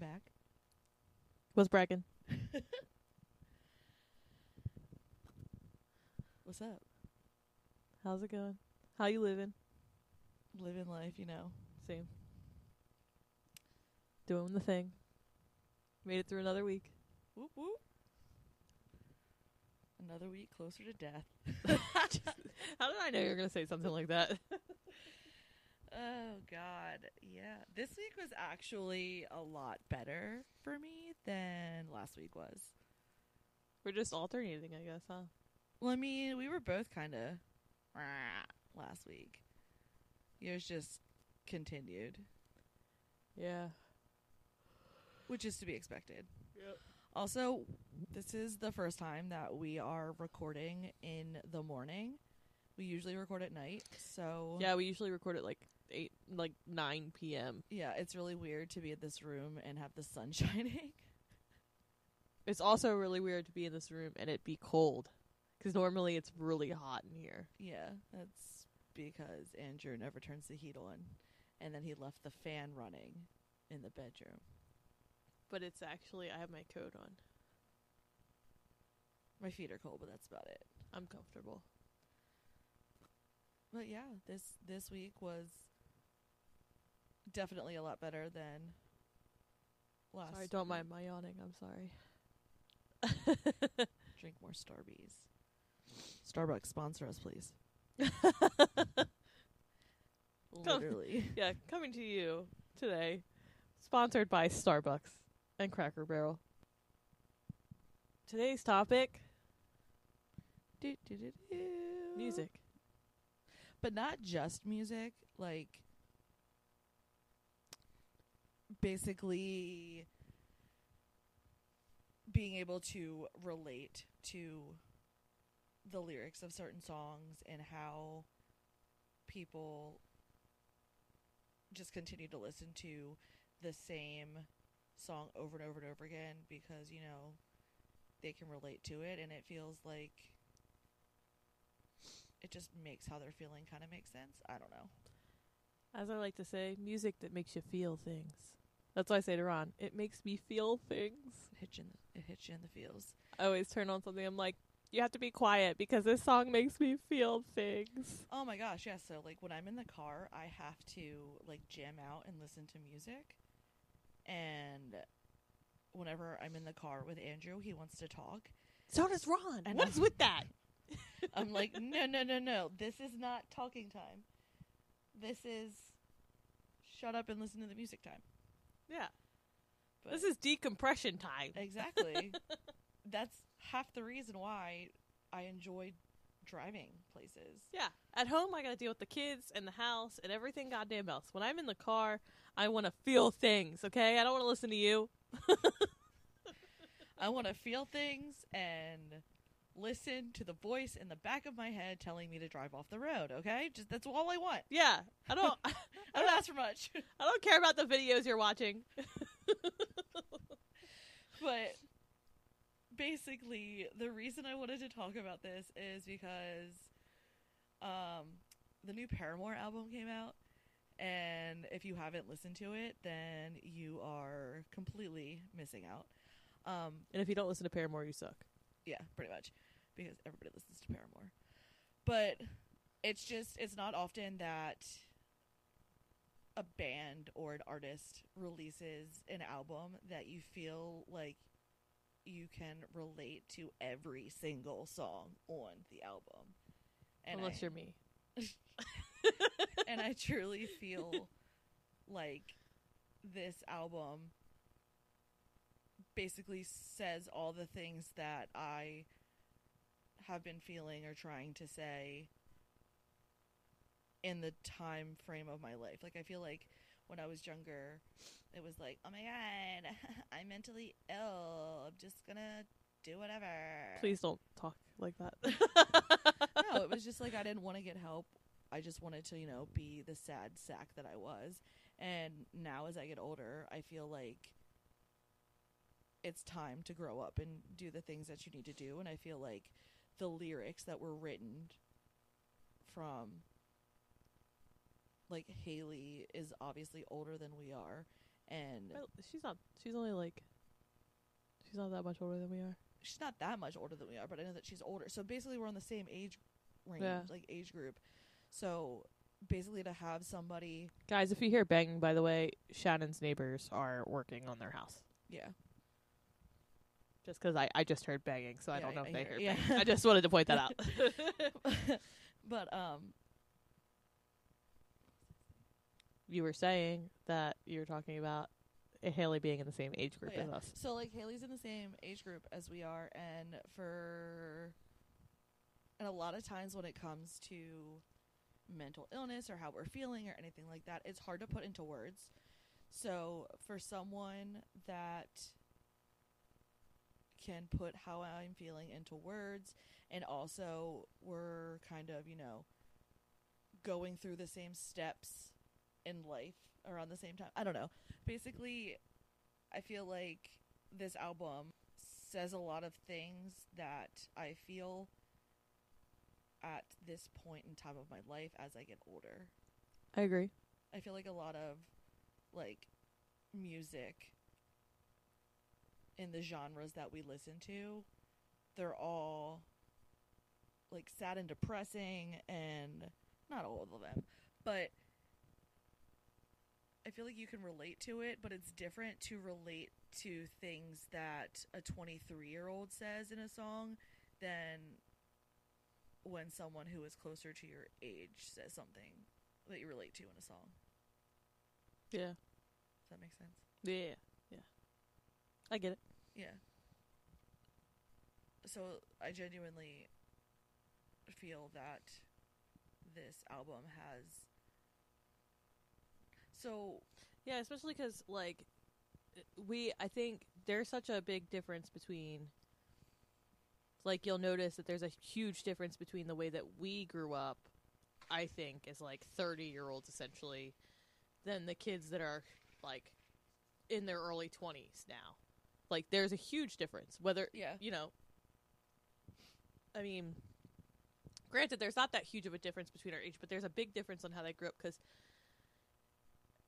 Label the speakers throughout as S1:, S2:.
S1: back.
S2: What's bragging?
S1: What's up?
S2: How's it going? How you living?
S1: Living life, you know.
S2: Same. Doing the thing. Made it through another week.
S1: Whoop whoop. Another week closer to death.
S2: How did I know you were gonna say something like that?
S1: Oh God, yeah. This week was actually a lot better for me than last week was.
S2: We're just alternating, I guess, huh?
S1: Well, I mean, we were both kind of last week. Yours just continued,
S2: Yeah.
S1: which is to be expected.
S2: Yep.
S1: Also, this is the first time that we are recording in the morning. We usually record at night, so
S2: Yeah, we usually record at like eight, like nine p.m.
S1: yeah, it's really weird to be in this room and have the sun shining.
S2: It's also really weird to be in this room and it be cold, because normally it's really hot in here.
S1: Yeah, that's because Andrew never turns the heat on, and then he left the fan running in the bedroom.
S2: But it's actually I have my coat on.
S1: My feet are cold, but that's about it.
S2: I'm comfortable.
S1: But yeah, this this week was definitely a lot better than last.
S2: Sorry, don't mind my yawning. I'm sorry.
S1: Drink more Starbies. Starbucks sponsor us, please. Literally.
S2: yeah, coming to you today, sponsored by Starbucks and Cracker Barrel. Today's topic:
S1: Do, do, do, do.
S2: music.
S1: but not just music like basically being able to relate to the lyrics of certain songs and how people just continue to listen to the same song over and over and over again because you know they can relate to it and it feels like it just makes how they're feeling kind of make sense. I don't know.
S2: As I like to say, music that makes you feel things. That's why I say to Ron, it makes me feel things.
S1: It hits you in the, it hits you in the feels.
S2: I always turn on something. I'm like, you have to be quiet because this song makes me feel things.
S1: Oh my gosh, yeah. So like when I'm in the car, I have to like jam out and listen to music. And whenever I'm in the car with Andrew, he wants to talk.
S2: So does Ron.
S1: And
S2: what
S1: I'm-
S2: with that?
S1: I'm like, no, no, no, no. This is not talking time. This is shut up and listen to the music time.
S2: Yeah,
S1: But
S2: this is decompression time.
S1: exactly. That's half the reason why I enjoy driving places.
S2: Yeah. At home, I got to deal with the kids and the house and everything goddamn else. When I'm in the car, I want to feel things, okay? I don't want to listen to you.
S1: I want to feel things and listen to the voice in the back of my head telling me to drive off the road. Okay, just that's all I want.
S2: Yeah. I don't I
S1: don't ask for much, I
S2: don't care about the videos you're watching.
S1: but basically, the reason I wanted to talk about this is because um, the new Paramore album came out. And if you haven't listened to it, then you are completely missing out. Um,
S2: And if you don't listen to Paramore, you suck.
S1: Yeah, pretty much. Because everybody listens to Paramore. But it's just it's not often that a band or an artist releases an album that you feel like you can relate to every single song on the album. And
S2: Unless
S1: I,
S2: you're me.
S1: and I truly feel like this album basically says all the things that I have been feeling or trying to say in the time frame of my life. Like I feel like when I was younger, it was like, "Oh my god, I'm mentally ill. I'm just going to do whatever."
S2: Please don't talk like that.
S1: no, it was just like I didn't want to get help. I just wanted to, you know, be the sad sack that I was. And now as I get older, I feel like it's time to grow up and do the things that you need to do. And I feel like the lyrics that were written from like Hayley is obviously older than we are and
S2: Well, she's not. She's only like. She's not that much older than we are.
S1: she's not that much older than we are, but I know that she's older. So basically, we're on the same age range,
S2: Yeah.
S1: like age group. So basically, to have somebody,
S2: Guys, if you hear banging, by the way, Shannon's neighbors are working on their house.
S1: yeah,
S2: Just 'cause I, I just heard banging, so I don't know
S1: I
S2: if they
S1: hear-
S2: heard
S1: yeah.
S2: banging. I just wanted to point that out.
S1: but um,
S2: you were saying that you were talking about Hayley being in the same age group
S1: Oh, yeah.
S2: as us.
S1: So like Hayley's in the same age group as we are, and for and a lot of times when it comes to mental illness or how we're feeling or anything like that, it's hard to put into words. So for someone that can put how I'm feeling into words, and also we're kind of you know going through the same steps in life around the same time. I don't know. Basically, I feel like this album says a lot of things that I feel at this point in time of my life as I get older.
S2: I agree.
S1: I feel like a lot of like music in the genres that we listen to, they're all like sad and depressing and not all of them, but I feel like you can relate to it, but it's different to relate to things that a 23 year old says in a song than when someone who is closer to your age says something that you relate to in a song.
S2: Yeah.
S1: Does that make sense?
S2: Yeah. Yeah. I get it.
S1: Yeah. So I genuinely feel that this album has. So
S2: Yeah, especially cuz like we I think there's such a big difference between like you'll notice that there's a huge difference between the way that we grew up I think as like 30-year-olds essentially than the kids that are like in their early 20s now. Like there's a huge difference whether
S1: yeah,
S2: you know I mean granted there's not that huge of a difference between our age but there's a big difference on how they grew up cuz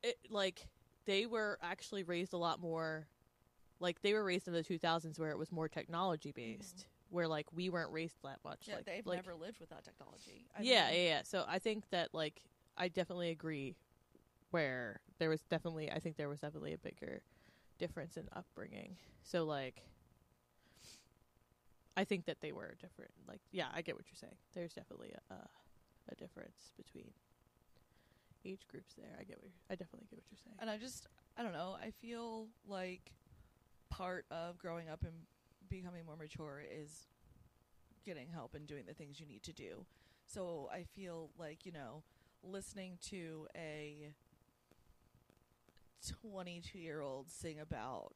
S2: it like they were actually raised a lot more like they were raised in the 2000s where it was more technology mm-hmm. based where like we weren't raised that much
S1: yeah,
S2: like,
S1: they've
S2: like-
S1: never lived without technology. I
S2: yeah,
S1: mean,
S2: yeah yeah. So i think that like i definitely agree where there was definitely i think there was definitely a bigger difference in upbringing so like i think that they were different like yeah i get what you're saying there's definitely a, a, difference between age groups there i get what i definitely get what you're saying
S1: And I just, I don't know. I feel like part of growing up and becoming more mature is getting help and doing the things you need to do. So I feel like, you know, listening to a 22 year old sing about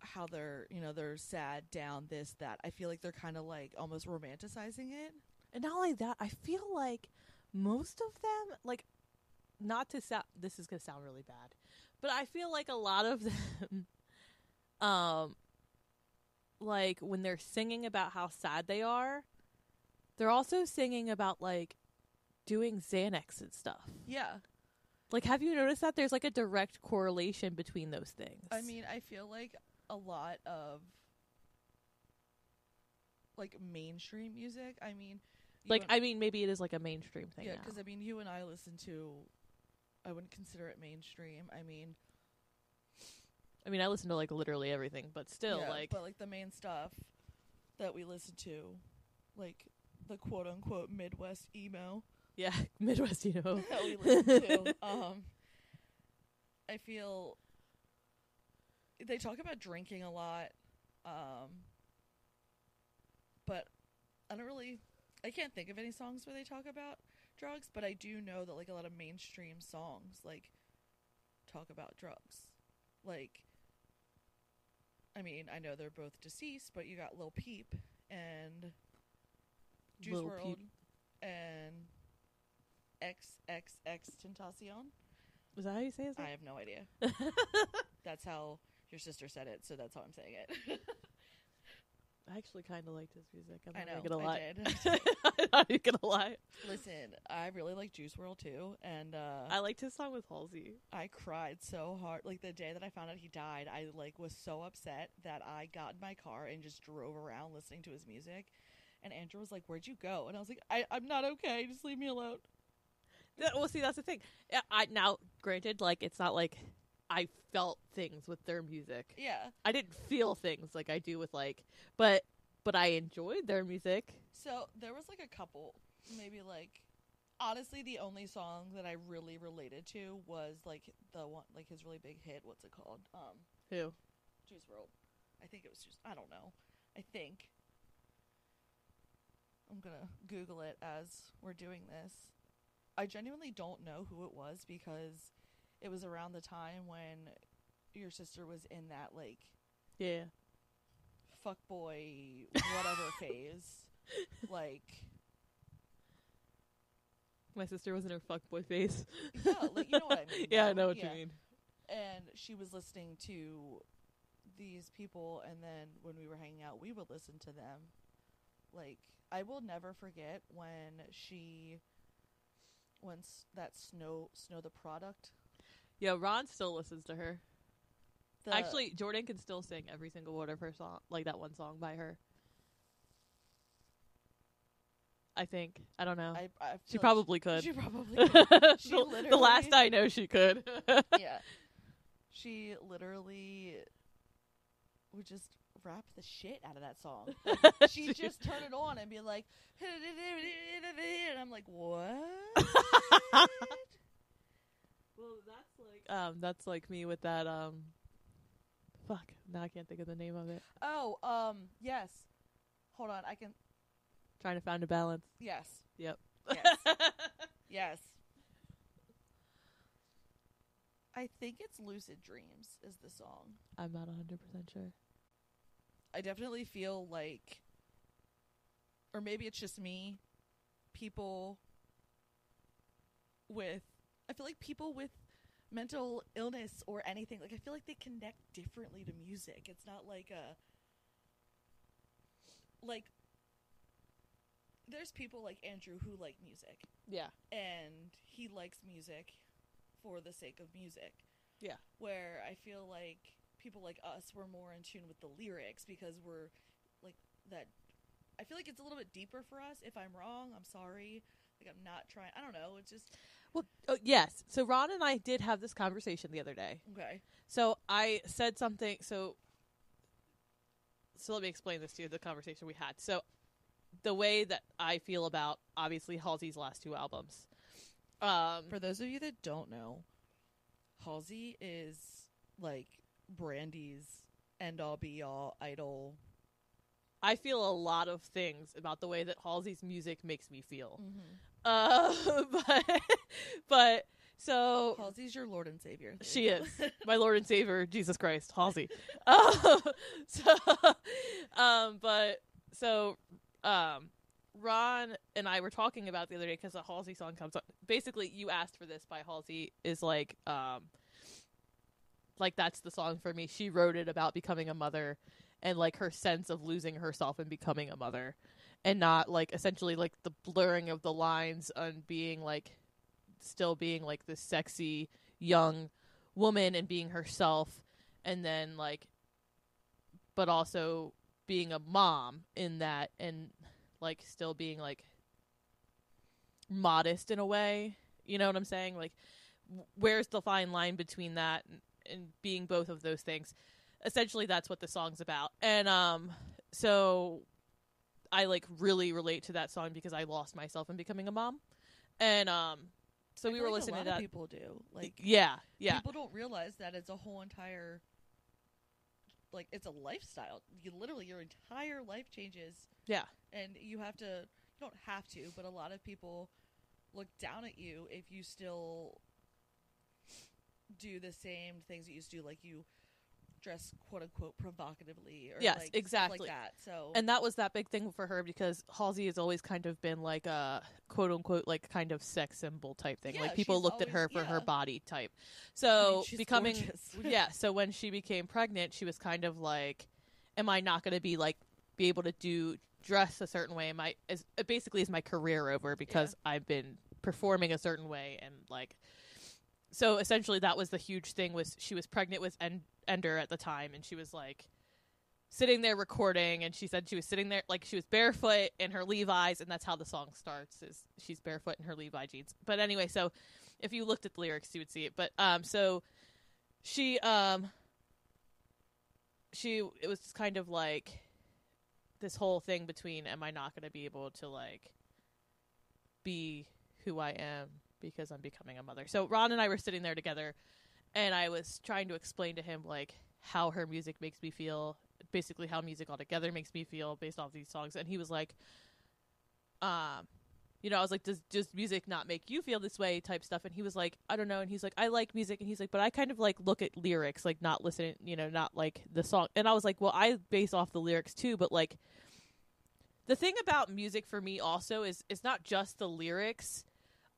S1: how they're, you know, they're sad, down, this, that, I feel like they're kind of like almost romanticizing it.
S2: And not only that, I feel like most of them, like, not to sound, this is gonna sound really bad, but I feel like a lot of them, um, like when they're singing about how sad they are, they're also singing about like doing Xanax and stuff.
S1: Yeah.
S2: Like, have you noticed that there's like a direct correlation between those things?
S1: I mean, I feel like a lot of like mainstream music. I mean,
S2: like, I mean, maybe it is like a mainstream thing.
S1: yeah, because I mean, you and I listen to. I wouldn't consider it mainstream. I mean,
S2: I mean, I listen to like literally everything, but still,
S1: yeah,
S2: like,
S1: but like the main stuff that we listen to, like the quote unquote Midwest emo
S2: yeah, Midwest, you know.
S1: that we listen to. Um, I feel they talk about drinking a lot, um, but I don't really. I can't think of any songs where they talk about drugs, but I do know that like a lot of mainstream songs like talk about drugs. Like, I mean, I know they're both deceased, but you got Lil Peep and Juice
S2: Lil
S1: World
S2: Peep.
S1: and XXX Tentacion.
S2: Was that how you say his name?
S1: I have no idea. that's how your sister said it, so that's how I'm saying it.
S2: I actually kind of liked his music. I'm
S1: I
S2: not
S1: know.
S2: gonna
S1: I
S2: lie.
S1: did.
S2: I'm not even gonna lie.
S1: Listen, I really like Juice WRLD too, and uh,
S2: I liked his song with Halsey.
S1: I cried so hard. Like the day that I found out he died, I like was so upset that I got in my car and just drove around listening to his music. And Andrew was like, "Where'd you go?" And I was like, I- "I'm not okay. Just leave me alone."
S2: Well, see, that's the thing. I now, granted, like it's not like I felt things with their music.
S1: Yeah.
S2: I didn't feel things like I do with like, but but I enjoyed their music.
S1: So there was like a couple, maybe like, honestly, the only song that I really related to was like the one, like his really big hit. What's it called? Um,
S2: Who?
S1: Juice WRLD. I think it was just. I don't know. I think. I'm gonna Google it as we're doing this. I genuinely don't know who it was because it was around the time when your sister was in that like
S2: Yeah.
S1: fuck boy whatever phase. Like
S2: My sister was in her fuckboy face.
S1: yeah, like you know what I mean.
S2: yeah, I know what
S1: Yeah.
S2: you mean.
S1: And she was listening to these people and then when we were hanging out we would listen to them. Like I will never forget when she once that snow Snow Tha Product
S2: Yeah, Ron still listens to her.
S1: the,
S2: Actually, Jordan can still sing every single word of her song, like that one song by her. I think. I don't know.
S1: I, I
S2: she probably could.
S1: she probably
S2: the,
S1: She
S2: the last I know, she could.
S1: yeah. She literally would just rap the shit out of that song. She'd just turn it on and be like, and I'm like, what?
S2: Well, that's like um, that's like me with that um. Fuck! Now I can't think of the name of it.
S1: Oh, um, yes. Hold on, I can.
S2: Trying to find a balance.
S1: Yes,
S2: Yep.
S1: yes, yes. I think it's "Lucid Dreams" is the song.
S2: I'm not 100 percent sure.
S1: I definitely feel like, or maybe it's just me, people with, I feel like people with mental illness or anything, like, I feel like they connect differently to music. It's not like a, like, there's people like Andrew who like music,
S2: Yeah.
S1: and he likes music for the sake of music.
S2: Yeah.
S1: Where I feel like people like us were more in tune with the lyrics because we're like that. I feel like it's a little bit deeper for us. If I'm wrong, I'm sorry. Like I'm not trying. I don't know. It's just
S2: Well, oh, yes. So Ron and I did have this conversation the other day.
S1: okay.
S2: So I said something. So, so let me explain this to you. The conversation we had. So, the way that I feel about obviously Halsey's last two albums. Um,
S1: For those of you that don't know, Halsey is like Brandi's end all be all idol.
S2: I feel a lot of things about the way that Halsey's music makes me feel.
S1: Mm-hmm.
S2: Uh, but, but so
S1: Halsey's your Lord and Savior. There
S2: She is my Lord and Savior, Jesus Christ, Halsey. Um, so, um, but so, um, Ron and I were talking about the other day because a Halsey song comes up. Basically, you asked for this by Halsey is like, um, like that's the song for me. She wrote it about becoming a mother and like her sense of losing herself and becoming a mother, and not like essentially like the blurring of the lines on being like still being like this sexy young woman and being herself and then like but also being a mom in that and like still being like modest in a way you know what i'm saying like where's the fine line between that and, being both of those things essentially that's what the song's about and um so i like really relate to that song because i lost myself in becoming a mom and um so
S1: I
S2: we were
S1: like
S2: listening
S1: a lot
S2: to
S1: of
S2: that
S1: people do. Like
S2: yeah yeah
S1: people don't realize that it's a whole entire like it's a lifestyle. You literally your entire life changes.
S2: Yeah.
S1: And you have to you don't have to, but a lot of people look down at you if you still do the same things that you used to do, like you dress quote unquote provocatively or
S2: Yes,
S1: like,
S2: exactly.
S1: like that. So
S2: and that was that big thing for her because Halsey has always kind of been like a quote unquote like kind of sex symbol type thing.
S1: Yeah,
S2: like people looked at her
S1: always-
S2: for her body type.
S1: I
S2: So
S1: mean,
S2: becoming yeah, so when she became pregnant, she was kind of like am I not going to be like be able to do dress a certain way. My is basically is my career over because I've been performing a certain way and like. So essentially, that was the huge thing. Was she was pregnant with en- Ender at the time, and she was like sitting there recording, and she said she was sitting there like she was barefoot in her Levi's, and that's how the song starts. Is she's barefoot in her Levi jeans. But anyway, so if you looked at the lyrics, you would see it. But um, so she um she it was kind of like this whole thing between am I not going to be able to like be who I am because I'm becoming a mother. So Ron and I were sitting there together and I was trying to explain to him like how her music makes me feel, basically how music altogether makes me feel based off these songs and he was like um you know, I was like, does does music not make you feel this way? Type stuff, and he was like, I don't know. And he's like, I like music, and he's like, but I kind of like look at lyrics, like not listening, you know, not like the song. And I was like, well, I base off the lyrics too, but like, the thing about music for me also is it's not just the lyrics.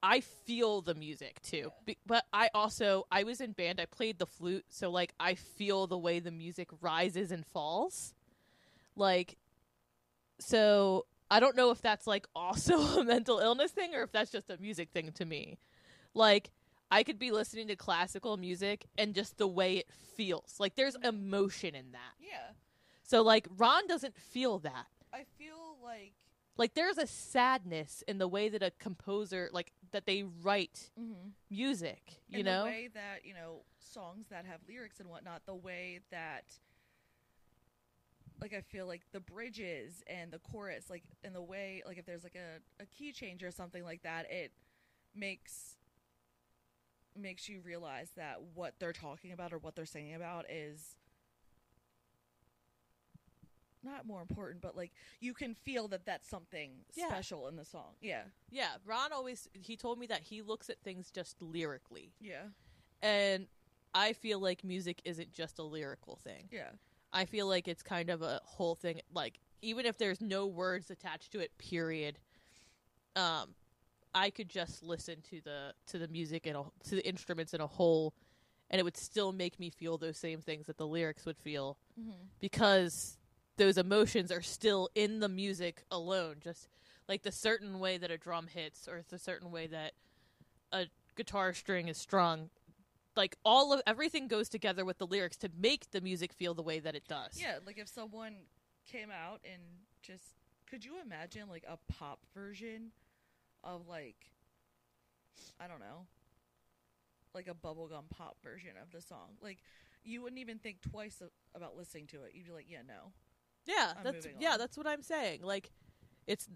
S2: I feel the music too, Be- but I also I was in band. I played the flute, so like I feel the way the music rises and falls, like so I don't know if that's like also a mental illness thing or if that's just a music thing to me. Like I could be listening to classical music and just the way it feels. Like there's mm-hmm. emotion in that.
S1: Yeah.
S2: So like Ron doesn't feel that.
S1: I feel like
S2: Like there's a sadness in the way that a composer like that they write
S1: mm-hmm.
S2: music, you
S1: in
S2: know?
S1: the way that you know songs that have lyrics and whatnot the way that like i feel like the bridges and the chorus like in the way like if there's like a, a key change or something like that it makes makes you realize that what they're talking about or what they're singing about is not more important but like you can feel that that's something
S2: Yeah.
S1: special in the song yeah
S2: yeah, Ron always he told me that he looks at things just lyrically.
S1: yeah
S2: And I feel like music isn't just a lyrical thing.
S1: yeah
S2: I feel like it's kind of a whole thing. Like even if there's no words attached to it, period. Um, I could just listen to the to the music and to the instruments in a whole, and it would still make me feel those same things that the lyrics would feel
S1: mm-hmm.
S2: because those emotions are still in the music alone. Just like the certain way that a drum hits, or the certain way that a guitar string is strung. Like all of everything goes together with the lyrics to make the music feel the way that it does.
S1: Yeah, like if someone came out and just could you imagine like a pop version of like I don't know, like a bubblegum pop version of the song. Like you wouldn't even think twice about listening to it. You'd be like, yeah, no.
S2: Yeah,
S1: I'm
S2: that's yeah, that's what I'm saying. Like it's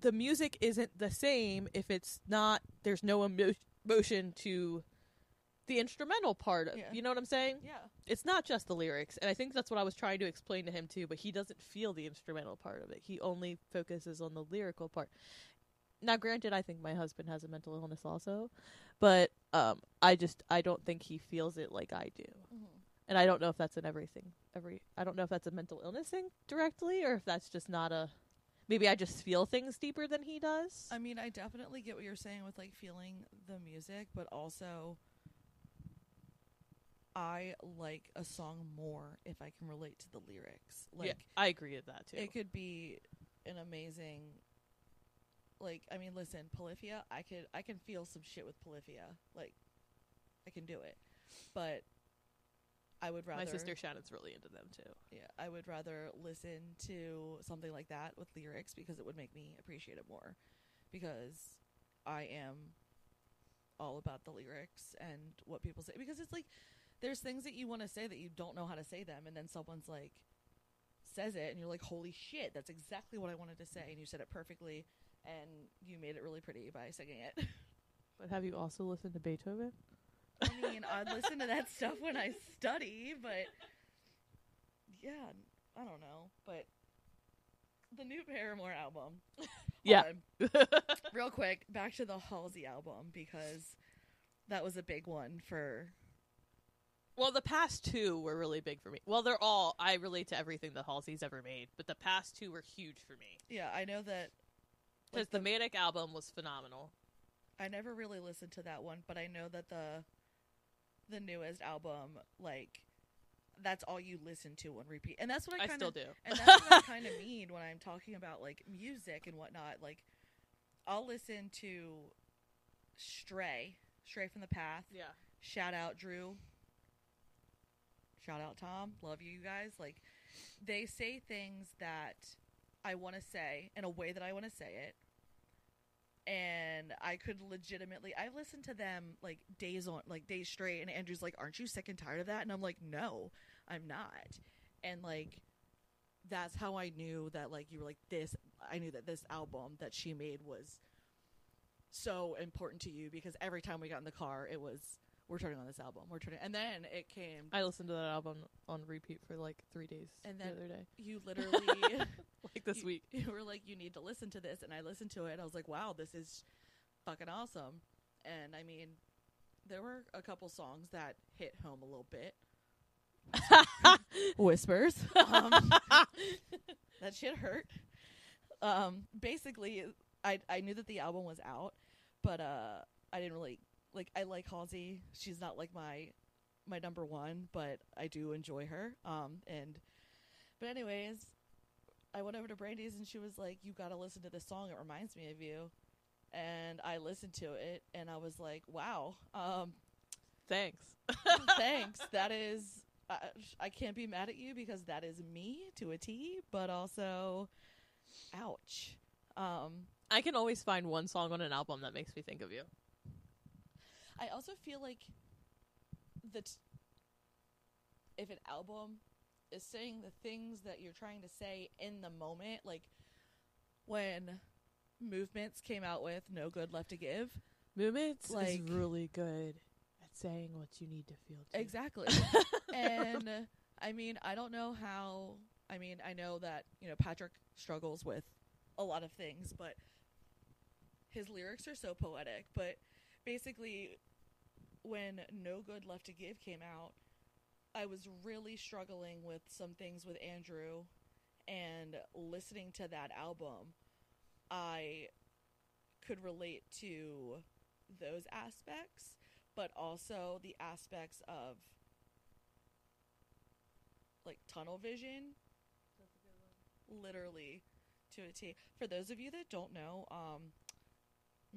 S2: the music isn't the same if it's not there's no emo- emotion to the instrumental part of
S1: Yeah.
S2: you know what I'm saying?
S1: Yeah.
S2: It's not just the lyrics. And I think that's what I was trying to explain to him too, but he doesn't feel the instrumental part of it. He only focuses on the lyrical part. Now granted I think my husband has a mental illness also, but um I just I don't think he feels it like I do.
S1: Mm-hmm.
S2: And I don't know if that's an everything every I don't know if that's a mental illness thing directly or if that's just not a maybe I just feel things deeper than he does.
S1: I mean, I definitely get what you're saying with like feeling the music, but also I like a song more if I can relate to the lyrics. Like
S2: yeah, I agree with that too.
S1: it could be an amazing like I mean listen, Polyphia, I could I can feel some shit with Polyphia. Like I can do it. But I would rather
S2: My sister Shannon's really into them too.
S1: yeah, I would rather listen to something like that with lyrics because it would make me appreciate it more. Because I am all about the lyrics and what people say. Because it's like there's things that you want to say that you don't know how to say them, and then someone's like says it, and you're like, "Holy shit, that's exactly what I wanted to say," and you said it perfectly, and you made it really pretty by singing it.
S2: But have you also listened to Beethoven?
S1: I mean, I listen to that stuff when I study, but yeah, I don't know. But the new Paramore album.
S2: Yeah.
S1: Real quick, back to the Halsey album because that was a big one for.
S2: Well, the past two were really big for me. Well, they're all I relate to everything that Halsey's ever made, but the past two were huge for me.
S1: Yeah, I know that.
S2: Because
S1: Like
S2: the
S1: the,
S2: Manic album was phenomenal.
S1: I never really listened to that one, but I know that the the newest album, like, that's all you listen to on repeat. And that's what I
S2: I
S1: kind
S2: still
S1: of
S2: do.
S1: and that's what I kind of mean when I'm talking about like music and whatnot. Like, I'll listen to Stray, Stray from the Path.
S2: yeah.
S1: Shout out Drew. Shout out Tom. Love you guys. Like, they say things that I want to say in a way that I want to say it. And I could legitimately, I've listened to them like days on, like days straight. And Andrew's like, Aren't you sick and tired of that? And I'm like, No, I'm not. And like, that's how I knew that, like, you were like, This, I knew that this album that she made was so important to you because every time we got in the car, it was, We're turning on this album. We're turning, and then it came,
S2: I listened to that album on repeat for like three days
S1: And
S2: the
S1: then-
S2: other day,
S1: you literally,
S2: like this
S1: you,
S2: week.
S1: you were like, you need to listen to this, and I listened to it. I was like, wow, this is fucking awesome. And I mean, there were a couple songs that hit home a little bit. Whispers. Um, that shit hurt. Um, basically, I I knew that the album was out, but uh, I didn't really like. I like Halsey. She's not like my my number one, but I do enjoy her. Um, and but anyways, I went over to Brandi's and she was like, "You got to listen to this song. It reminds me of you." And I listened to it, and I was like, "Wow, um,
S2: Thanks.
S1: thanks. That is, I, I can't be mad at you because that is me to a T. But also, ouch. Um,
S2: I can always find one song on an album that makes me think of you.
S1: I also feel like that if an album is saying the things that you're trying to say in the moment, like when Movements came out with No Good Left to Give,
S2: Movements
S1: Like-
S2: is really good at saying what you need to feel. Too.
S1: exactly. and I mean, I don't know how. I mean, I know that you know Patrick struggles with a lot of things, but his lyrics are so poetic. But basically, when No Good Left to Give came out, I was really struggling with some things with Andrew, and listening to that album, I could relate to those aspects, but also the aspects of like tunnel vision literally to a T. For those of you that don't know, um,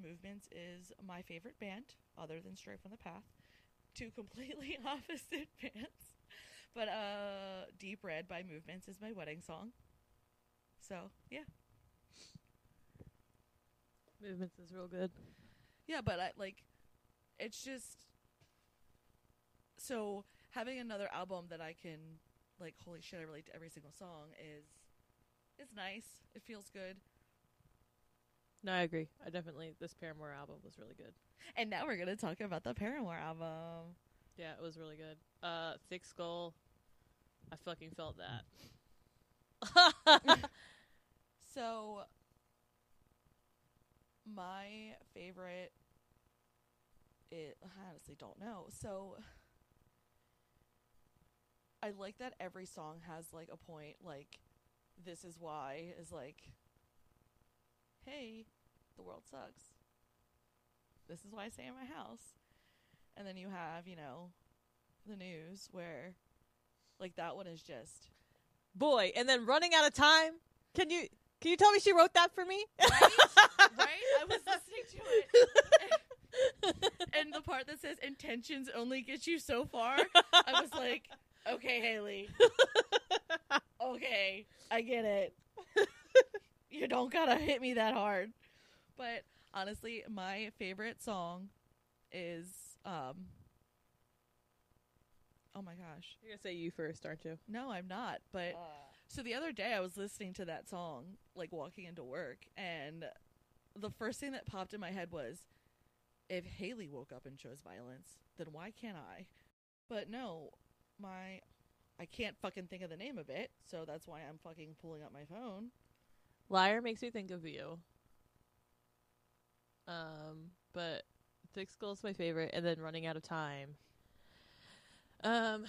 S1: Movements is my favorite band, other than Stray from the Path. Two completely opposite bands. But uh, Deep Red by Movements is my wedding song. So, yeah.
S2: Movements is real good.
S1: Yeah, but I like it's just so having another album that I can like holy shit I relate to every single song is is nice. It feels good.
S2: No, I agree. I definitely this Paramore album was really good.
S1: And now we're gonna talk about the Paramore album.
S2: Yeah, it was really good. Uh, Thick Skull. I fucking felt that. Mm.
S1: So my favorite it I honestly don't know. So I like that every song has like a point like this is why is like hey, the world sucks. This is why I stay in my house. And then you have, you know, the news where like that one is just
S2: Boy, and then running out of time. Can you can you tell me she wrote that for me?
S1: right? right? I was listening to it. and the part that says intentions only get you so far, I was like, okay, Hayley. Okay, I get it. you don't gotta hit me that hard. But honestly, my favorite song is um Oh my gosh.
S2: You're gonna say you first, aren't you?
S1: No, I'm not. But so the other day I was listening to that song, like walking into work, and the first thing that popped in my head was if Hayley woke up and chose violence, then why can't I? But no, my I can't fucking think of the name of it, so that's why I'm fucking pulling up my phone.
S2: Liar makes me think of you. Um, but Thick Skull's my favorite, and then Running Out of Time. Um,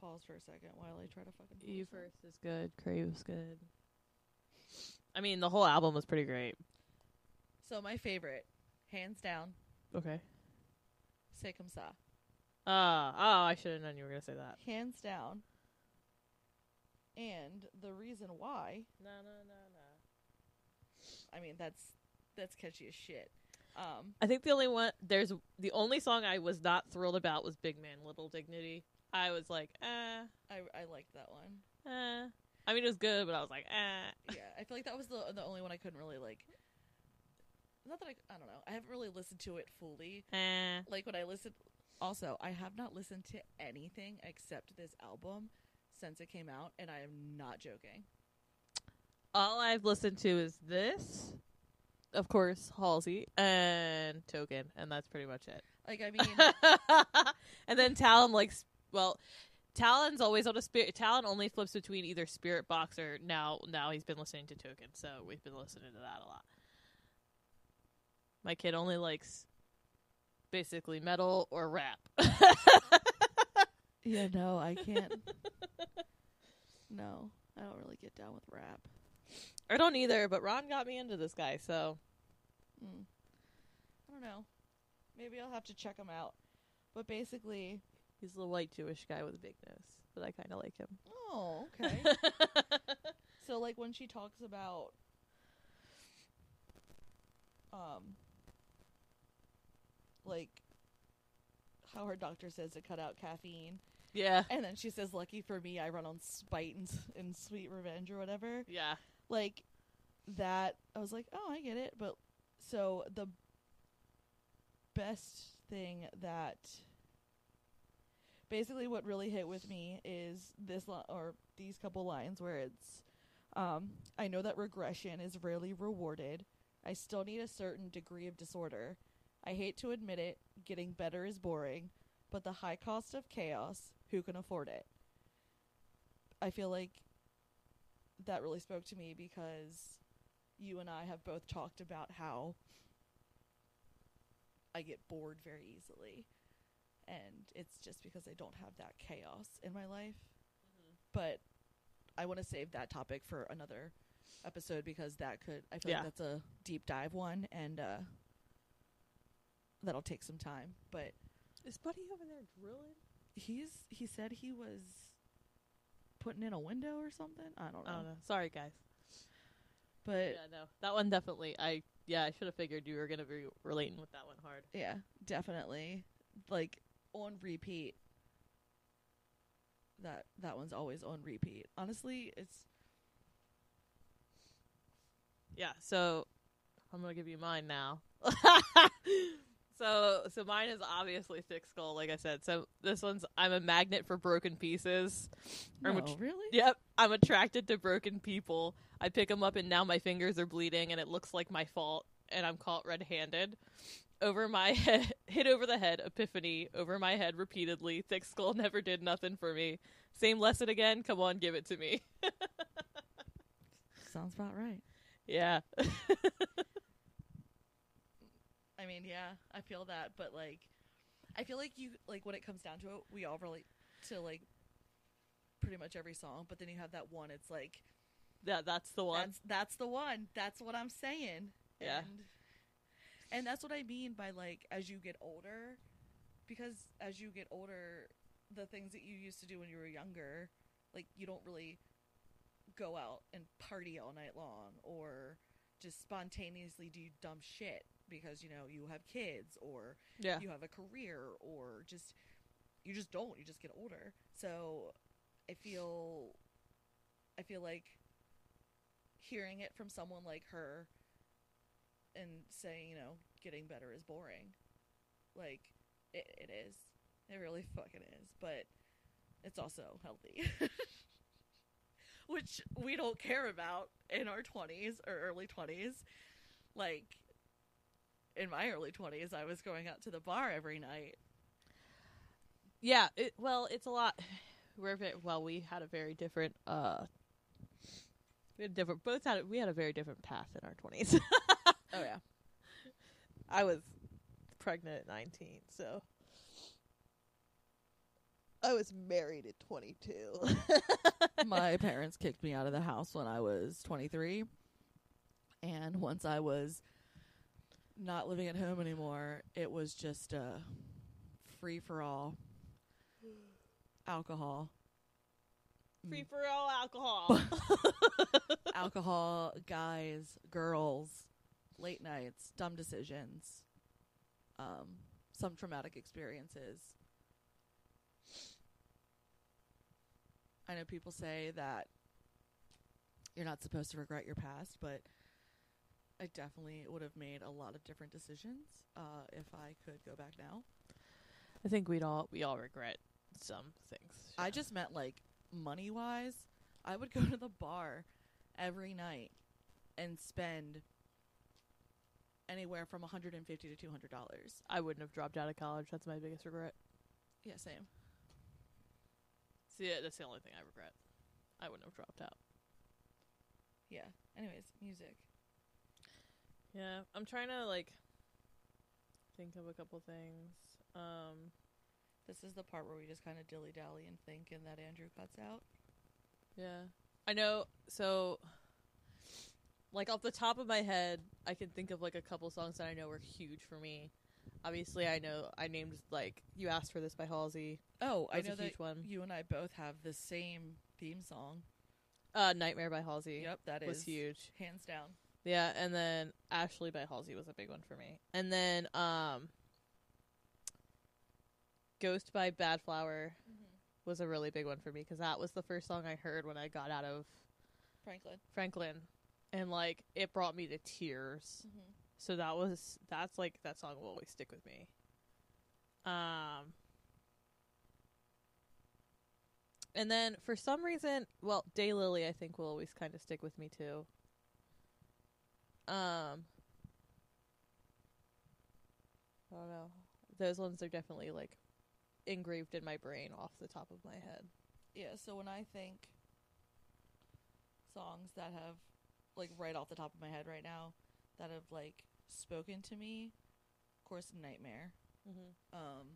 S1: Pause for a second while I try to fucking pull
S2: You
S1: this up.
S2: First is good. Crave's good. I mean, the whole album was pretty great.
S1: So my favorite, hands down,
S2: Okay.
S1: C'est comme ça.
S2: Ah, oh, I should have known you were gonna say that.
S1: Hands down. And the reason why,
S2: No, no, no, no.
S1: I mean, that's that's catchy as shit. Um,
S2: I think the only one there's the only song I was not thrilled about was Big Man Little Dignity. I was like, eh,
S1: I I liked that one.
S2: eh. I mean, it was good, but I was like, eh.
S1: yeah, I feel like that was the the only one I couldn't really like. Not that I, I don't know. I haven't really listened to it fully.
S2: Eh.
S1: Like when I listened. Also, I have not listened to anything except this album since it came out, and I am not joking.
S2: All I've listened to is this, of course, Halsey and Token, and that's pretty much it.
S1: Like I mean,
S2: and then Talon likes well, Talon's always on a spirit. Talon only flips between either Spiritbox or now. Now he's been listening to Token, so we've been listening to that a lot. My kid only likes basically metal or rap.
S1: yeah, no, I can't. no, I don't really get down with rap.
S2: I don't either, but Ron got me into this guy, so
S1: Mm. I don't know. Maybe I'll have to check him out. But basically,
S2: he's a little white Jewish guy with a big nose, but I kind of like him.
S1: oh, okay. so like when she talks about um like how her doctor says to cut out caffeine
S2: yeah,
S1: and then she says lucky for me I run on spite and, and sweet revenge or whatever.
S2: yeah,
S1: like that i was like oh i get it but so the best thing that basically what really hit with me is this li- or these couple lines where it's um i know that regression is rarely rewarded. I still need a certain degree of disorder. I hate to admit it getting better is boring but the high cost of chaos who can afford it? I feel like that really spoke to me because you and I have both talked about how I get bored very easily. And it's just because I don't have that chaos in my life. But I want to save that topic for another episode because that could, I feel
S2: Yeah.
S1: like that's a deep dive one and uh, that'll take some time. But
S2: is Buddy over there drilling?
S1: he's, he said he was putting in a window or something. I don't know.
S2: I don't know. Sorry, guys.
S1: But
S2: yeah, no, that one definitely. I yeah, I should have figured you were gonna be relating with that one hard.
S1: Yeah, definitely. Like on repeat. That that one's always on repeat. Honestly, it's
S2: Yeah, so I'm gonna give you mine now. so so mine is obviously thick skull, like I said. So this one's I'm a magnet for broken pieces.
S1: No, really.
S2: Yep, I'm attracted to broken people. I pick them up and now my fingers are bleeding and it looks like my fault and I'm caught red-handed. Over my head, hit over the head, epiphany, over my head repeatedly. Thick skull never did nothing for me. Same lesson again. Come on, give it to me.
S1: Sounds about right.
S2: Yeah.
S1: I mean, yeah, I feel that, but like, I feel like you like when it comes down to it, we all relate to like pretty much every song. But then you have that one. It's like
S2: Yeah, that's the one.
S1: That's that's the one. That's what I'm saying.
S2: Yeah.
S1: And, and that's what I mean by like as you get older, because as you get older, the things that you used to do when you were younger, like you don't really go out and party all night long or just spontaneously do dumb shit because you know you have kids or
S2: yeah.
S1: you have a career or just you just don't you just get older. So i feel i feel like hearing it from someone like her and saying you know getting better is boring. Like it, it is. It really fucking is but it's also healthy. Which we don't care about in our 20s or early 20s like in my early 20s i was going out to the bar every night
S2: Yeah, it, well, it's a lot. We're ve- well, we had a very different. uh We had different. Both had. We had a very different path in our twenties.
S1: oh yeah
S2: I was pregnant at nineteen, so I was married at twenty-two.
S1: my parents kicked me out of the house when I was 23. And once I was not living at home anymore, it was just uh free for all, alcohol,
S2: Free for all alcohol.
S1: alcohol, guys, girls, late nights, dumb decisions, um, some traumatic experiences. I know people say that you're not supposed to regret your past, but I definitely would have made a lot of different decisions uh, if I could go back now.
S2: I think we'd all we all regret some things.
S1: I just meant like money wise, I would go to the bar every night and spend anywhere from 150 to 200 dollars.
S2: I wouldn't have dropped out of college. That's my biggest regret.
S1: Yeah, same.
S2: See, yeah, that's the only thing I regret. I wouldn't have dropped out.
S1: Yeah. Anyways, music.
S2: Yeah, I'm trying to like think of a couple things. Um,
S1: This is the part where we just kind of dilly dally and think, and that Andrew cuts out.
S2: yeah, I know. So, like off the top of my head, I can think of like a couple songs that I know were huge for me. Obviously, I know I named like "You Asked for This" by Halsey.
S1: Oh, I know
S2: a
S1: that
S2: one.
S1: you and I both have the same theme song.
S2: Uh, "Nightmare" by Halsey.
S1: Yep, that is
S2: was huge.
S1: hands down.
S2: Yeah, and then Ashley by Halsey was a big one for me. And then um Ghost by Badflower was a really big one for me because that was the first song I heard when I got out of
S1: Franklin.
S2: Franklin and like it brought me to tears.
S1: Mm-hmm.
S2: So that was that's like that song will always stick with me. Um and then for some reason, well, Daylily I think will always kind of stick with me too. Um I don't know. Those ones are definitely like engraved in my brain off the top of my head.
S1: Yeah, so when I think songs that have like right off the top of my head right now that have like spoken to me, of course Nightmare.
S2: Mm-hmm.
S1: Um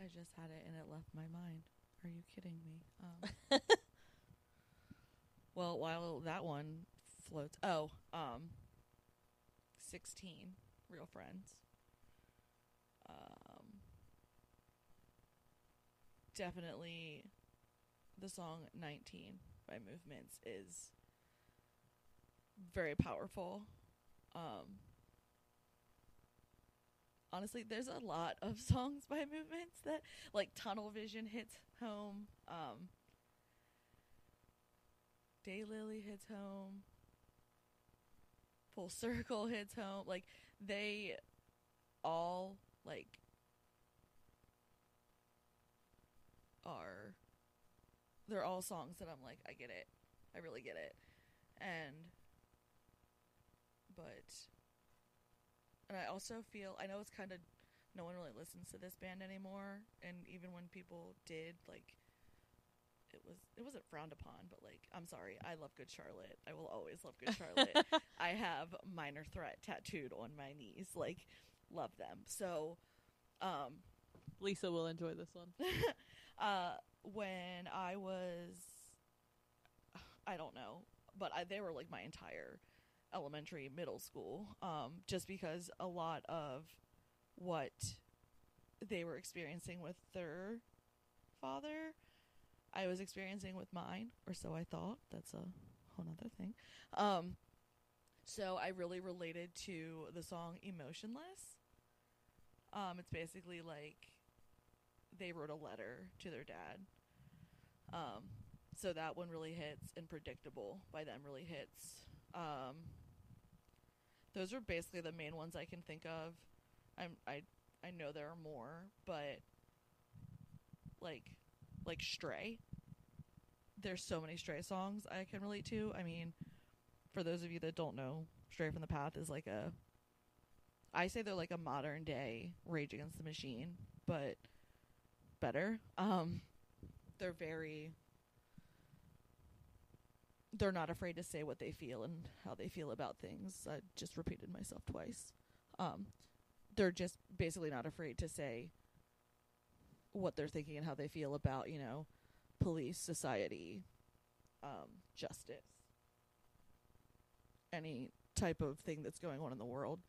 S1: I just had it and it left my mind. Are you kidding me? Um Well, while that one floats Oh, um 16 Real Friends. Um definitely the song 19 by Movements is very powerful. Um honestly, there's a lot of songs by Movements that like Tunnel Vision hits home. Um Daylily hits home. Full Circle hits home. Like they all like are they're all songs that I'm like I get it. I really get it. And but and I also feel I know it's kind of no one really listens to this band anymore and even when people did like it was it wasn't frowned upon but like I'm sorry I love Good Charlotte. I will always love Good Charlotte. I have Minor Threat tattooed on my knees like love them. So um
S2: Lisa will enjoy this one.
S1: uh when I was I don't know, but I, they were like my entire elementary, middle school um just because a lot of what they were experiencing with their father I was experiencing with mine or so I thought. That's a whole nother thing. Um so I really related to the song Emotionless. Um it's basically like they wrote a letter to their dad. Um, so that one really hits, and predictable by them really hits. Um, those are basically the main ones I can think of. I'm I I know there are more, but like like Stray. There's so many Stray songs I can relate to. I mean, for those of you that don't know, Stray from the Path is like a I say they're like a modern day Rage Against the Machine, but better. Um, they're very. They're not afraid to say what they feel and how they feel about things. I just repeated myself twice. Um, they're just basically not afraid to say what they're thinking and how they feel about, you know, police, society, um, justice, any type of thing that's going on in the world.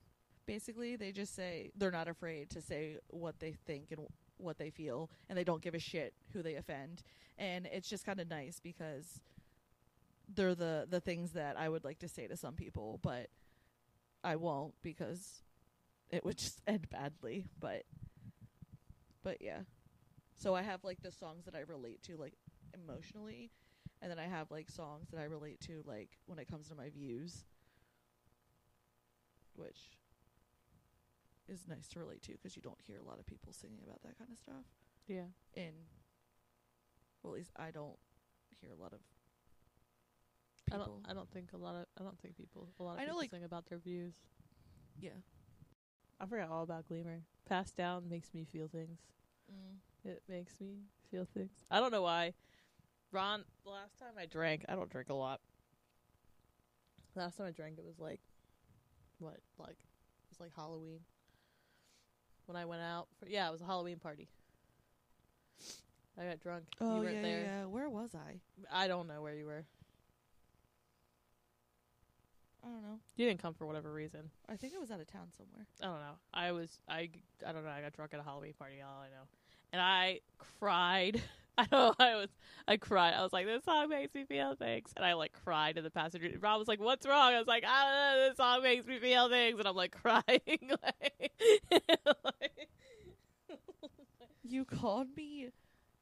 S1: Basically, they just say they're not afraid to say what they think and what they feel, and they don't give a shit who they offend. And it's just kind of nice because they're the the things that I would like to say to some people, but I won't because it would just end badly. But but yeah. So I have like the songs that I relate to like emotionally, and then I have like songs that I relate to like when it comes to my views, which is nice to relate to because you don't hear a lot of people singing about that kind of stuff.
S2: Yeah.
S1: In well, at least I don't hear a lot of
S2: I don't. I don't think a lot of. I don't think people. A lot of
S1: I know,
S2: people
S1: like-
S2: sing about their views.
S1: yeah.
S2: I forgot all about Gleamer. Passed down makes me feel things.
S1: Mm.
S2: It makes me feel things. I don't know why. Ron, the last time I drank, I don't drink a lot. Last time I drank, it was like, what, like, it was like Halloween. When I went out, for, yeah, it was a Halloween party. I got drunk.
S1: Oh
S2: you weren't
S1: yeah,
S2: there.
S1: yeah. Where was I?
S2: I don't know where you were.
S1: I don't know.
S2: You didn't come for whatever reason.
S1: I think I was out of town somewhere.
S2: I don't know. I was I I don't know. I got drunk at a Halloween party. All I know, and I cried. I know. I was I cried. I was like, "This song makes me feel things," and I like cried in the passenger. Rob was like, "What's wrong?" I was like, "I don't know. This song makes me feel things," and I'm like crying. like, like-
S1: You called me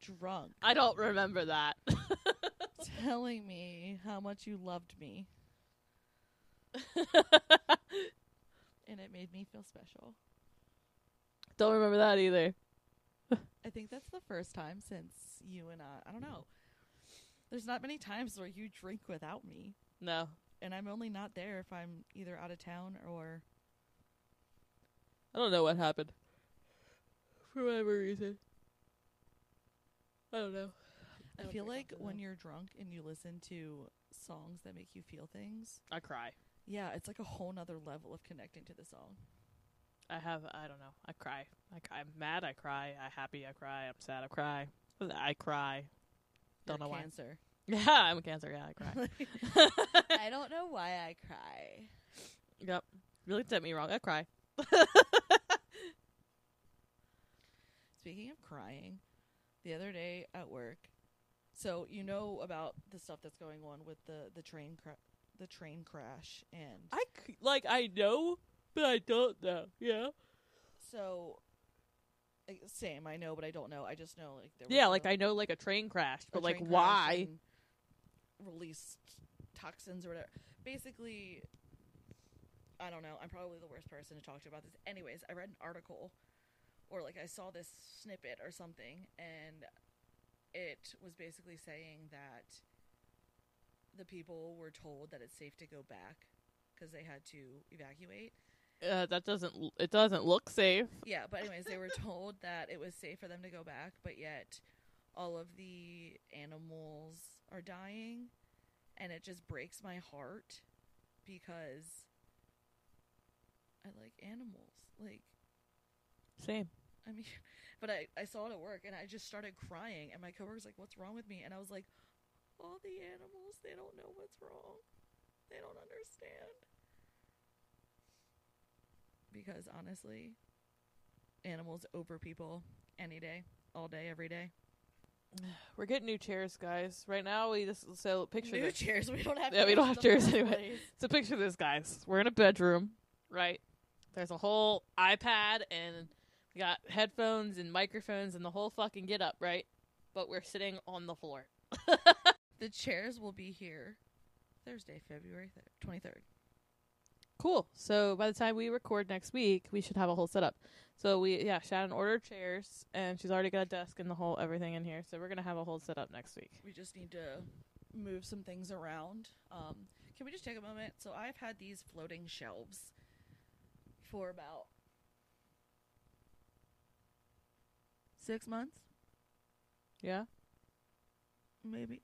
S1: drunk,
S2: I don't remember that.
S1: telling me how much you loved me, and it made me feel special.
S2: don't remember that either.
S1: I think that's the first time since you and I. I don't know. There's not many times where you drink without me,
S2: No,
S1: and I'm only not there if I'm either out of town or.
S2: I don't know what happened. For whatever reason, I don't know.
S1: I,
S2: don't
S1: feel like when you're drunk and you listen to songs that make you feel things,
S2: I cry.
S1: yeah, it's like a whole nother level of connecting to the song.
S2: I have I don't know. I cry. I cry. I'm mad. I cry. I'm happy. I cry. I'm sad. I cry. I cry. Don't
S1: You're
S2: know why.
S1: cancer.
S2: Yeah, I'm a cancer. Yeah, I cry.
S1: I don't know why I cry.
S2: yep. You looked at me wrong. I cry.
S1: Speaking of crying, the other day at work, so you know about the stuff that's going on with the the train cra- the train crash and
S2: I c- like I know, but I don't know. Yeah.
S1: so like, same I know but I don't know I just know like there was
S2: Yeah, like
S1: a-
S2: I know like a train crashed,
S1: a
S2: but like
S1: crash
S2: why?
S1: released toxins or whatever. Basically, I don't know. I'm probably the worst person to talk to about this. Anyways, I read an article or like I saw this snippet or something, and it was basically saying that the people were told that it's safe to go back because they had to evacuate.
S2: Uh, that doesn't. l- It doesn't look safe.
S1: Yeah, but anyways, they were told that it was safe for them to go back, but yet all of the animals are dying, and it just breaks my heart because I like animals. Like,
S2: Same.
S1: I mean, but I I saw it at work, and I just started crying, and my coworker's like, "What's wrong with me?" And I was like, "All the animals, they don't know what's wrong. They don't understand." Because honestly, animals over people any day, all day, every day.
S2: We're getting new chairs, guys. Right now, we just so picture
S1: New
S2: this.
S1: chairs. We don't have.
S2: Yeah, we don't have chairs anyway.
S1: place.
S2: So picture this, guys. We're in a bedroom, right? There's a whole iPad and we got headphones and microphones and the whole fucking get up, right? But we're sitting on the floor.
S1: The chairs will be here Thursday, February twenty third.
S2: Cool. So by the time we record next week, we should have a whole setup. So we yeah, Shannon ordered chairs and she's already got a desk and the whole everything in here. So we're gonna have a whole setup next week.
S1: We just need to move some things around. Um, can we just take a moment? So I've had these floating shelves for about six months,
S2: Yeah.
S1: maybe,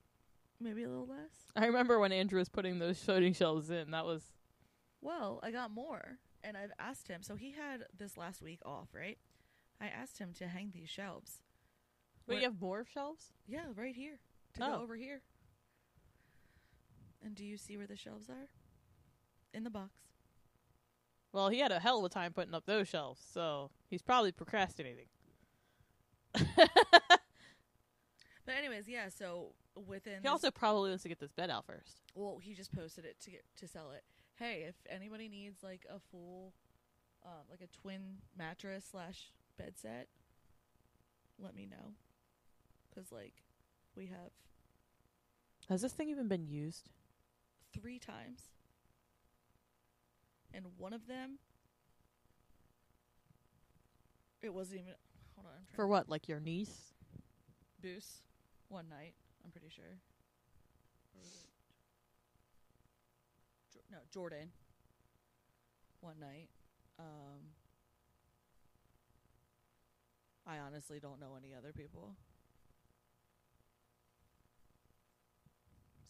S1: maybe a little less.
S2: I remember when Andrew was putting those floating shelves in. That was
S1: Well, I got more, and I've asked him. So he had this last week off, right? I asked him to hang these shelves.
S2: Wait,
S1: What-
S2: you have more shelves?
S1: Yeah, right here. To
S2: Oh.
S1: go over here. And do you see where the shelves are? In the box.
S2: Well, he had a hell of a time putting up those shelves, so he's probably procrastinating.
S1: But anyways, yeah. So within
S2: He also probably wants to get this bed out first.
S1: well, he just posted it to get to sell it. Hey, if anybody needs like a full, um, like a twin mattress slash bed set, let me know. Cause like, we have
S2: Has this thing even been used?
S1: three times, and one of them, it wasn't even. Hold on, I'm
S2: For what? Like your niece?
S1: Boost one night. I'm pretty sure. Or was it Jo- no, Jordan. One night. Um, I honestly don't know any other people.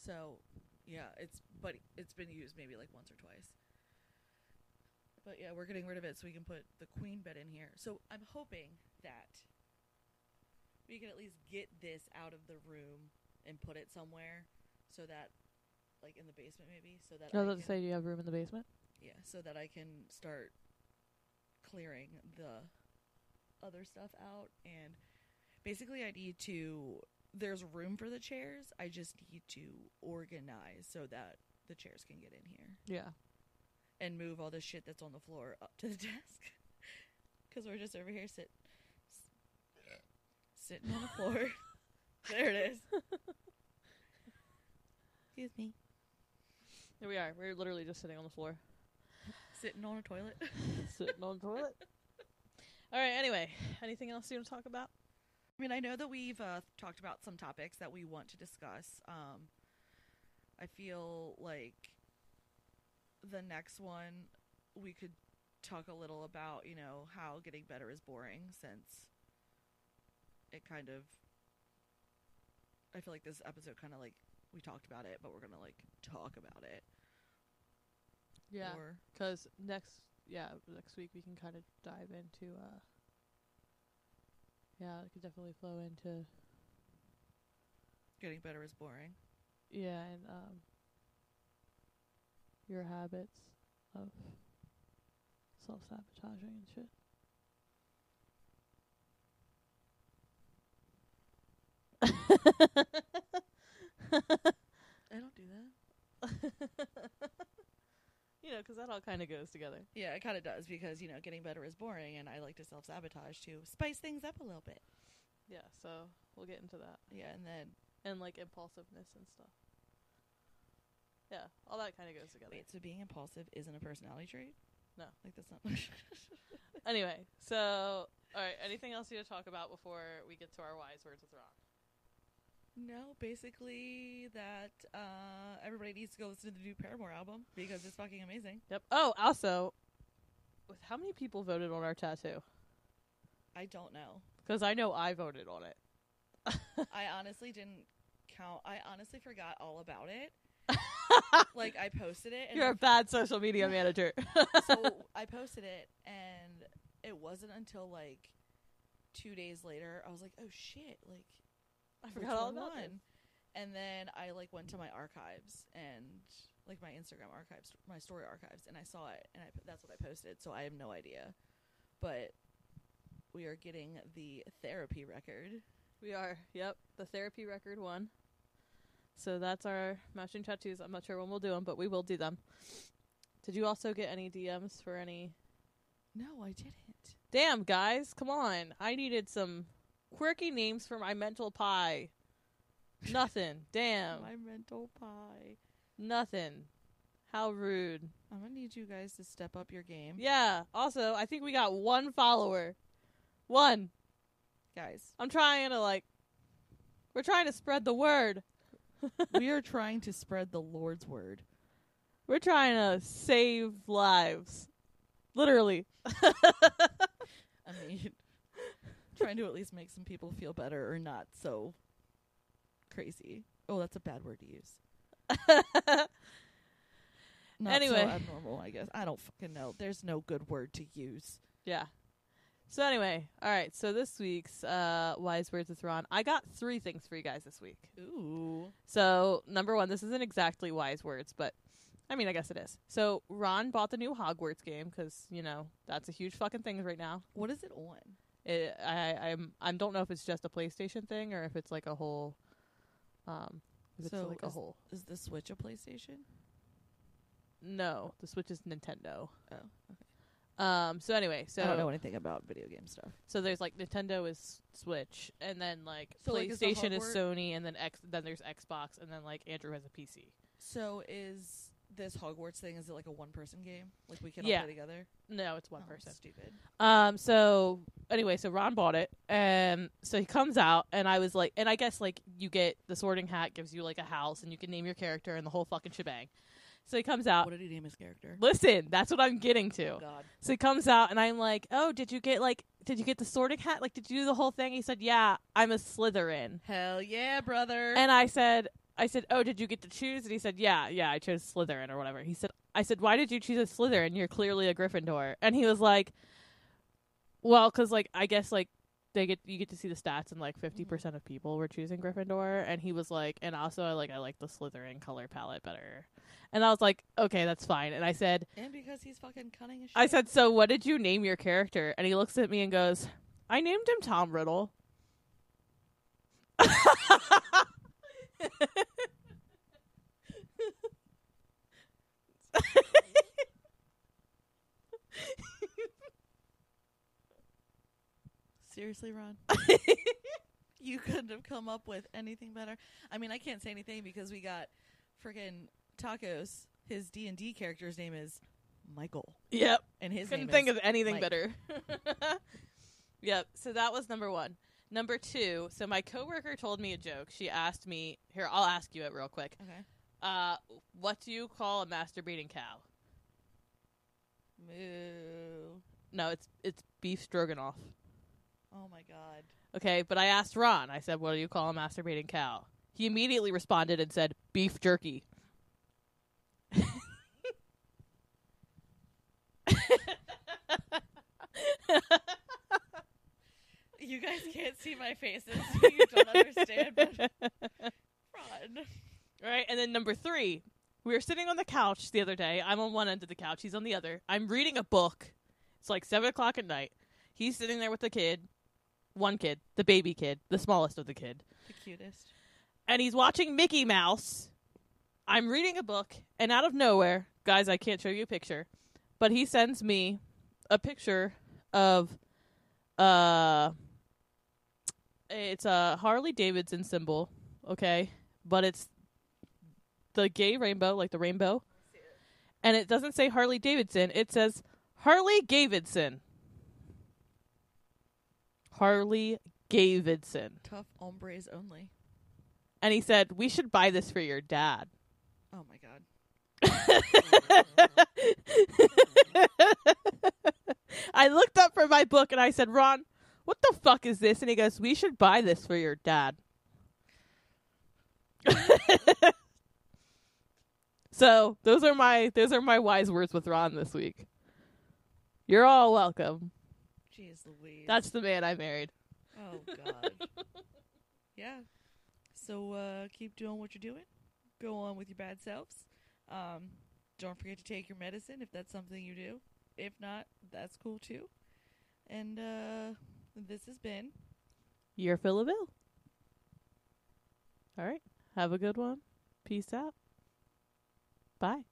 S1: So, yeah, it's but it's been used maybe like once or twice. But yeah, we're getting rid of it so we can put the queen bed in here. So I'm hoping that we can at least get this out of the room and put it somewhere so that like in the basement maybe so that
S2: I was
S1: I
S2: about to
S1: can,
S2: say, do you have room in the basement?
S1: yeah so that I can start clearing the other stuff out and basically I need to there's room for the chairs I just need to organize so that the chairs can get in here
S2: Yeah.
S1: and move all the shit that's on the floor up to the desk because we're just over here sit sitting on the floor there it is excuse me
S2: Here we are. We're literally just sitting on the floor.
S1: sitting on a toilet
S2: sitting on a toilet. All right, anyway, anything else you want to talk about?
S1: I mean, I know that we've uh, talked about some topics that we want to discuss. Um, I feel like the next one we could talk a little about, you know, how getting better is boring since it kind of. I feel like this episode kind of like we talked about it, but we're gonna like talk about it. Or
S2: because next, yeah, next week we can kind of dive into, uh, yeah, it could definitely flow into,
S1: getting better is boring.
S2: yeah, and um, your habits of self sabotaging and shit.
S1: I don't do that.
S2: you know, 'cause that all kind of goes together.
S1: Yeah, it kind of does because you know getting better is boring, and I like to self sabotage to spice things up a little bit.
S2: Yeah, so we'll get into that
S1: Yeah, and then
S2: and like impulsiveness and stuff. Yeah, all that kind of goes together.
S1: wait, so being impulsive isn't a personality trait?
S2: No.
S1: like that's not.
S2: Anyway, so all right, anything else you want to talk about before we get to our wise words with Ron?
S1: No, basically that uh, everybody needs to go listen to the new Paramore album because it's fucking amazing.
S2: Yep. Oh, also, with how many people voted on our tattoo?
S1: I don't know.
S2: Because I know I voted on it.
S1: I honestly didn't count. I honestly forgot all about it. like I posted it, and
S2: You're a bad social media manager.
S1: so I posted it, and it wasn't until like two days later I was like, "Oh shit!" Like
S2: I forgot all
S1: one
S2: about
S1: won?
S2: it.
S1: And then I like went to my archives and like my Instagram archives, my story archives, and I saw it, and I that's what I posted. So I have no idea, but we are getting the therapy record.
S2: We are. Yep. The therapy record one. So that's our matching tattoos. I'm not sure when we'll do them, but we will do them. Did you also get any DMs for any?
S1: No, I didn't.
S2: Damn, guys, come on! I needed some quirky names for my mental pie. Nothing. Damn.
S1: My mental pie.
S2: Nothing. How rude.
S1: I'm gonna need you guys to step up your game,
S2: Yeah. Also, I think we got one follower. One.
S1: guys.
S2: I'm trying to like. We're trying to spread the word.
S1: we are trying to spread the Lord's word.
S2: We're trying to save lives. Literally.
S1: Trying to at least make some people feel better or not so crazy. Oh, that's a bad word to use. Not
S2: Anyway.
S1: so abnormal, I guess. I don't fucking know. There's no good word to use.
S2: yeah. So anyway, all right. So this week's uh, wise words with Ron, I got three things for you guys this week.
S1: Ooh.
S2: So number one, this isn't exactly wise words, but I mean, I guess it is. So Ron bought the new Hogwarts game because you know that's a huge fucking thing right now.
S1: What is it on?
S2: It, I I'm I don't know if it's just a PlayStation thing or if it's like a whole, um, if it's
S1: So
S2: like a whole.
S1: Is the Switch a PlayStation?
S2: No, the Switch is Nintendo.
S1: Oh, okay.
S2: Um. So anyway, so
S1: I don't know anything about video game stuff.
S2: so there's like Nintendo is Switch, and then like
S1: So, like, is
S2: PlayStation is Sony, and then X then there's Xbox, and then like Andrew has a PC.
S1: So is this Hogwarts thing? Is it like a one-person game? Like we can
S2: Yeah.
S1: all play together?
S2: No, it's one
S1: Oh,
S2: person.
S1: Stupid.
S2: Um. So anyway, so Ron bought it, and so he comes out, and I was like, and I guess like you get the Sorting Hat gives you like a house, and you can name your character and the whole fucking shebang. So he comes out.
S1: What did he name his character?
S2: Listen, that's what I'm getting to.
S1: Oh God.
S2: So he comes out, and I'm like, oh, did you get like, did you get the Sorting Hat? Like, did you do the whole thing? He said, yeah, I'm a Slytherin.
S1: Hell yeah, brother.
S2: And I said, I said, oh, did you get to choose? And he said, yeah, yeah, I chose Slytherin or whatever. He said, I said, why did you choose a Slytherin? You're clearly a Gryffindor. And he was like, well, because like I guess like they get you get to see the stats and like 50 mm-hmm. percent of people were choosing Gryffindor. And he was like, and also I like I like the Slytherin color palette better. And I was like, okay, that's fine. And I said,
S1: and because he's fucking cunning as shit.
S2: I said, so what did you name your character? And he looks at me and goes, I named him Tom Riddle.
S1: seriously, Ron. you couldn't have come up with anything better. I mean, I can't say anything because we got freaking tacos. His D and D character's name is Michael,
S2: Yep.
S1: and his
S2: Couldn't
S1: name
S2: think
S1: is
S2: of anything
S1: Mike.
S2: better. yep. So that was number one. Number two. So my coworker told me a joke. She asked me. Here, I'll ask you it real quick.
S1: Okay.
S2: Uh, what do you call a masturbating cow?
S1: Moo.
S2: No, it's it's beef stroganoff.
S1: Oh my god.
S2: Okay, but I asked Ron. I said, "What do you call a masturbating cow?" He immediately responded and said, "Beef jerky."
S1: You guys can't see my faces. you don't understand. But.
S2: Right, and then number three, we were sitting on the couch the other day. I'm on one end of the couch, he's on the other. I'm reading a book. It's like seven o'clock at night. He's sitting there with the kid, one kid, the baby kid, the smallest of the kid,
S1: The cutest.
S2: and he's watching Mickey Mouse. I'm reading a book, and out of nowhere, guys, I can't show you a picture, but he sends me a picture of uh it's a Harley Davidson symbol, okay? But it's the gay rainbow, like the rainbow. And it doesn't say Harley Davidson, it says Harley Davidson. Harley Davidson.
S1: Tough hombres only.
S2: And he said, "We should buy this for your dad."
S1: Oh my god.
S2: I looked up for my book and I said, "Ron, what the fuck is this?" And he goes, "We should buy this for your dad." so, those are my those are my wise words with Ron this week. You're all welcome.
S1: Jeez Louise.
S2: That's the man I married.
S1: Oh God. yeah. So uh, keep doing what you're doing. Go on with your bad selves. Um, don't forget to take your medicine if that's something you do. If not, that's cool too. And uh, this has been
S2: You're of Bill. All right. Have a good one. Peace out. Bye.